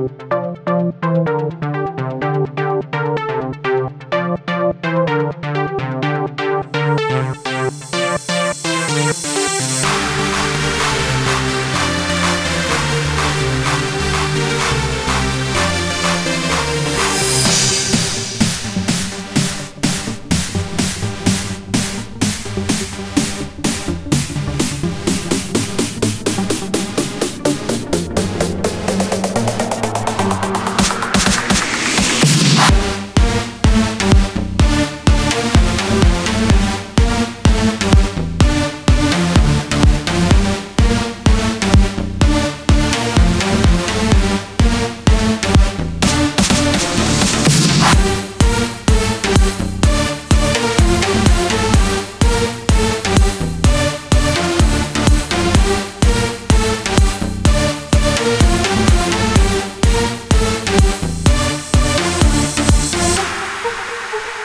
Música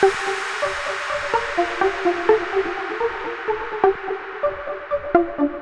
Thank you.